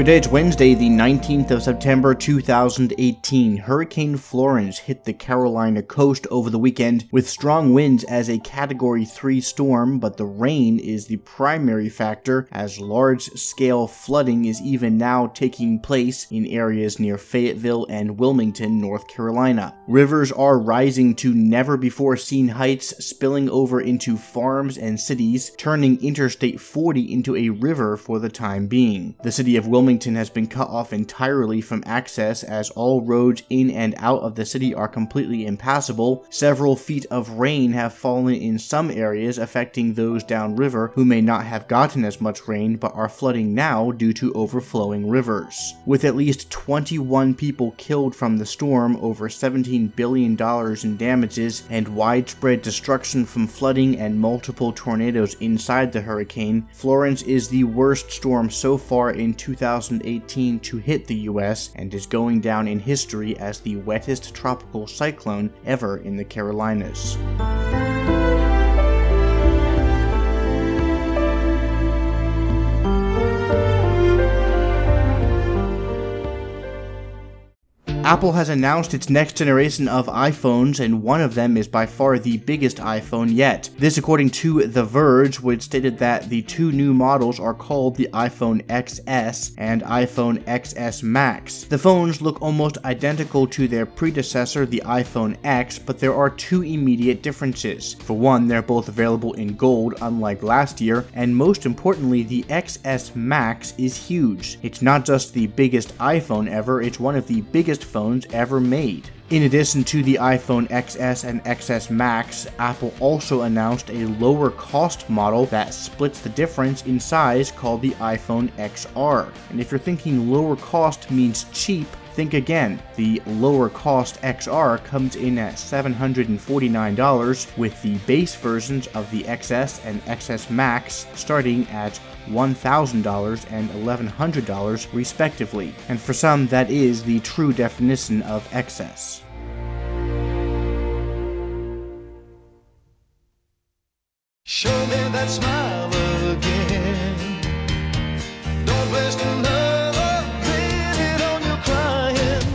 Good day, it's Wednesday, the 19th of September 2018. Hurricane Florence hit the Carolina coast over the weekend with strong winds as a Category 3 storm, but the rain is the primary factor as large scale flooding is even now taking place in areas near Fayetteville and Wilmington, North Carolina. Rivers are rising to never before seen heights, spilling over into farms and cities, turning Interstate 40 into a river for the time being. The city of Wilmington Wilmington has been cut off entirely from access as all roads in and out of the city are completely impassable. Several feet of rain have fallen in some areas, affecting those downriver who may not have gotten as much rain but are flooding now due to overflowing rivers. With at least 21 people killed from the storm, over $17 billion in damages, and widespread destruction from flooding and multiple tornadoes inside the hurricane, Florence is the worst storm so far in 2000. 2018 to hit the US and is going down in history as the wettest tropical cyclone ever in the Carolinas. Apple has announced its next generation of iPhones, and one of them is by far the biggest iPhone yet. This, according to The Verge, which stated that the two new models are called the iPhone XS and iPhone XS Max. The phones look almost identical to their predecessor, the iPhone X, but there are two immediate differences. For one, they're both available in gold, unlike last year, and most importantly, the XS Max is huge. It's not just the biggest iPhone ever, it's one of the biggest phones phones ever made. In addition to the iPhone XS and XS Max, Apple also announced a lower cost model that splits the difference in size called the iPhone XR. And if you're thinking lower cost means cheap, Think again, the lower cost XR comes in at $749 with the base versions of the XS and XS Max starting at $1,000 and $1,100 respectively, and for some that is the true definition of excess. Show me that smile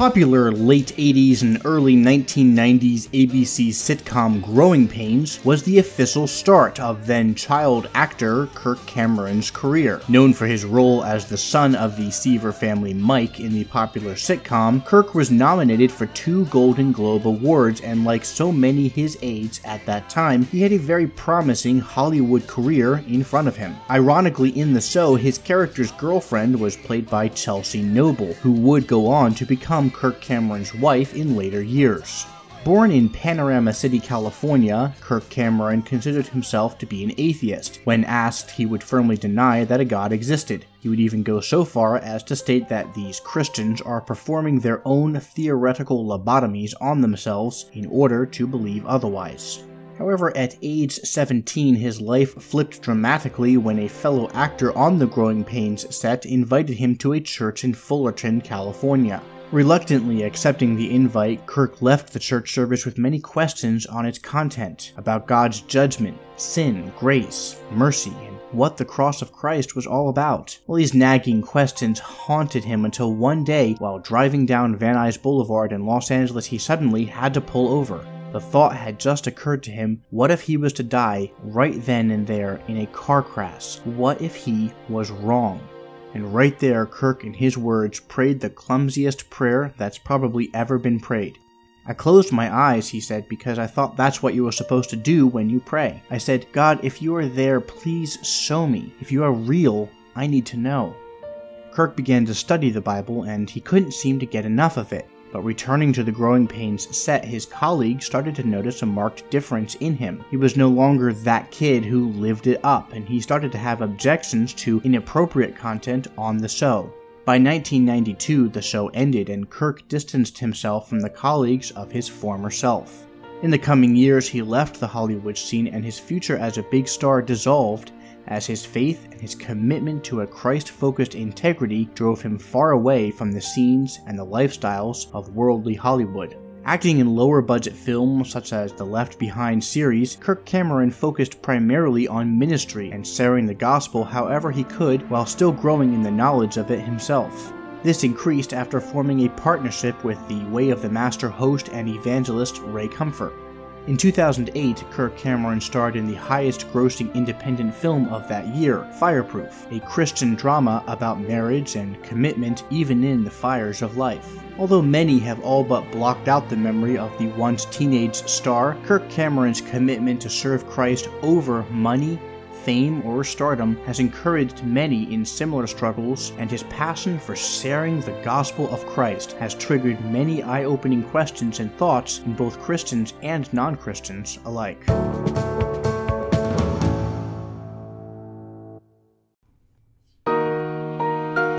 Popular late 80s and early 1990s ABC sitcom Growing Pains was the official start of then child actor Kirk Cameron's career. Known for his role as the son of the Seaver family Mike in the popular sitcom, Kirk was nominated for two Golden Globe Awards, and like so many his aides at that time, he had a very promising Hollywood career in front of him. Ironically, in the show, his character's girlfriend was played by Chelsea Noble, who would go on to become Kirk Cameron's wife in later years. Born in Panorama City, California, Kirk Cameron considered himself to be an atheist. When asked, he would firmly deny that a god existed. He would even go so far as to state that these Christians are performing their own theoretical lobotomies on themselves in order to believe otherwise. However, at age 17, his life flipped dramatically when a fellow actor on the Growing Pains set invited him to a church in Fullerton, California. Reluctantly accepting the invite, Kirk left the church service with many questions on its content about God's judgment, sin, grace, mercy, and what the cross of Christ was all about. Well, these nagging questions haunted him until one day, while driving down Van Nuys Boulevard in Los Angeles, he suddenly had to pull over. The thought had just occurred to him what if he was to die right then and there in a car crash? What if he was wrong? And right there, Kirk, in his words, prayed the clumsiest prayer that's probably ever been prayed. I closed my eyes, he said, because I thought that's what you were supposed to do when you pray. I said, God, if you are there, please show me. If you are real, I need to know. Kirk began to study the Bible, and he couldn't seem to get enough of it. But returning to the Growing Pains set, his colleagues started to notice a marked difference in him. He was no longer that kid who lived it up, and he started to have objections to inappropriate content on the show. By 1992, the show ended, and Kirk distanced himself from the colleagues of his former self. In the coming years, he left the Hollywood scene and his future as a big star dissolved as his faith and his commitment to a Christ focused integrity drove him far away from the scenes and the lifestyles of worldly Hollywood. Acting in lower budget films such as the Left Behind series, Kirk Cameron focused primarily on ministry and sharing the gospel however he could while still growing in the knowledge of it himself. This increased after forming a partnership with the Way of the Master host and evangelist Ray Comfort. In 2008, Kirk Cameron starred in the highest grossing independent film of that year, Fireproof, a Christian drama about marriage and commitment even in the fires of life. Although many have all but blocked out the memory of the once teenage star, Kirk Cameron's commitment to serve Christ over money, fame, or stardom has encouraged many in similar struggles, and his passion for sharing the gospel of Christ has triggered many eye opening questions and thoughts in both Christians and non Christians alike.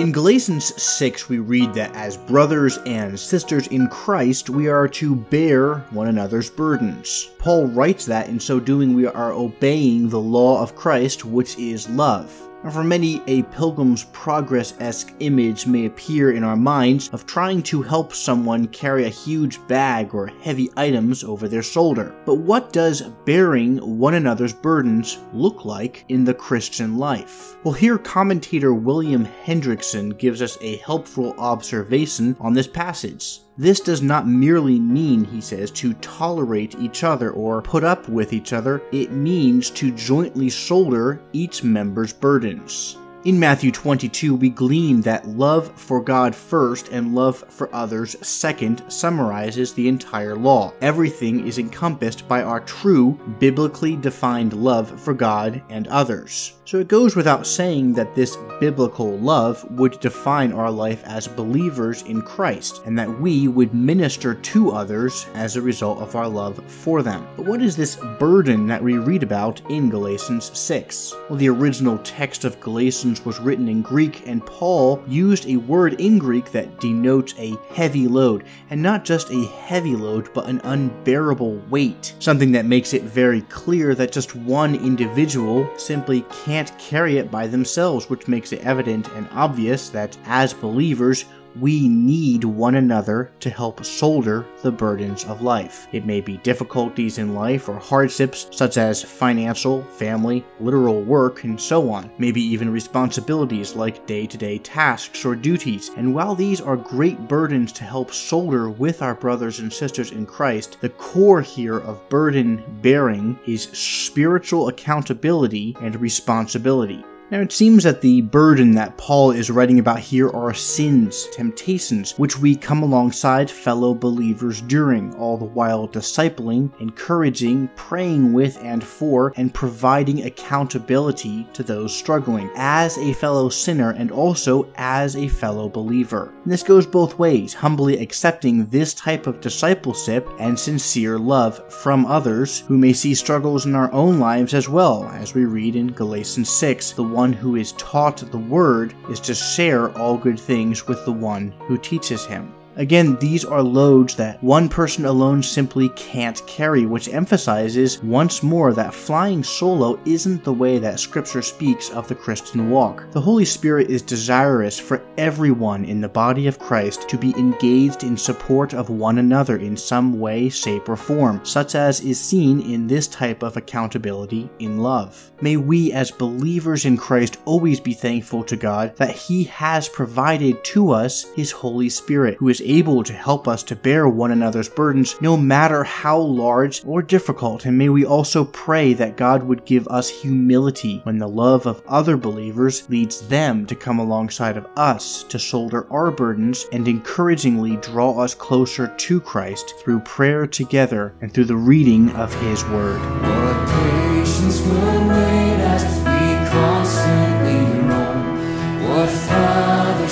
In Galatians 6, we read that as brothers and sisters in Christ, we are to bear one another's burdens. Paul writes that in so doing, we are obeying the law of Christ, which is love. For many, a Pilgrim's Progress esque image may appear in our minds of trying to help someone carry a huge bag or heavy items over their shoulder. But what does bearing one another's burdens look like in the Christian life? Well, here commentator William Hendriksen gives us a helpful observation on this passage. This does not merely mean, he says, to tolerate each other or put up with each other, it means to jointly shoulder each member's burdens. In Matthew 22, we glean that love for God first and love for others second summarizes the entire law. Everything is encompassed by our true, biblically defined love for God and others. So it goes without saying that this biblical love would define our life as believers in Christ, and that we would minister to others as a result of our love for them. But what is this burden that we read about in Galatians 6? Well, the original text of Galatians was written in Greek, and Paul used a word in Greek that denotes a heavy load, and not just a heavy load, but an unbearable weight. Something that makes it very clear that just one individual simply can't can't carry it by themselves, which makes it evident and obvious that as believers, we need one another to help shoulder the burdens of life. It may be difficulties in life or hardships such as financial, family, literal work, and so on. Maybe even responsibilities like day to day tasks or duties. And while these are great burdens to help shoulder with our brothers and sisters in Christ, the core here of burden bearing is spiritual accountability and responsibility. Now, it seems that the burden that Paul is writing about here are sins, temptations, which we come alongside fellow believers during, all the while discipling, encouraging, praying with and for, and providing accountability to those struggling, as a fellow sinner and also as a fellow believer. And this goes both ways, humbly accepting this type of discipleship and sincere love from others who may see struggles in our own lives as well, as we read in Galatians 6, the one who is taught the word is to share all good things with the one who teaches him. Again, these are loads that one person alone simply can't carry, which emphasizes once more that flying solo isn't the way that Scripture speaks of the Christian walk. The Holy Spirit is desirous for everyone in the body of Christ to be engaged in support of one another in some way, shape, or form, such as is seen in this type of accountability in love. May we, as believers in Christ, always be thankful to God that He has provided to us His Holy Spirit, who is able to help us to bear one another's burdens, no matter how large or difficult. And may we also pray that God would give us humility when the love of other believers leads them to come alongside of us to shoulder our burdens and encouragingly draw us closer to Christ through prayer together and through the reading of His Word.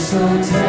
What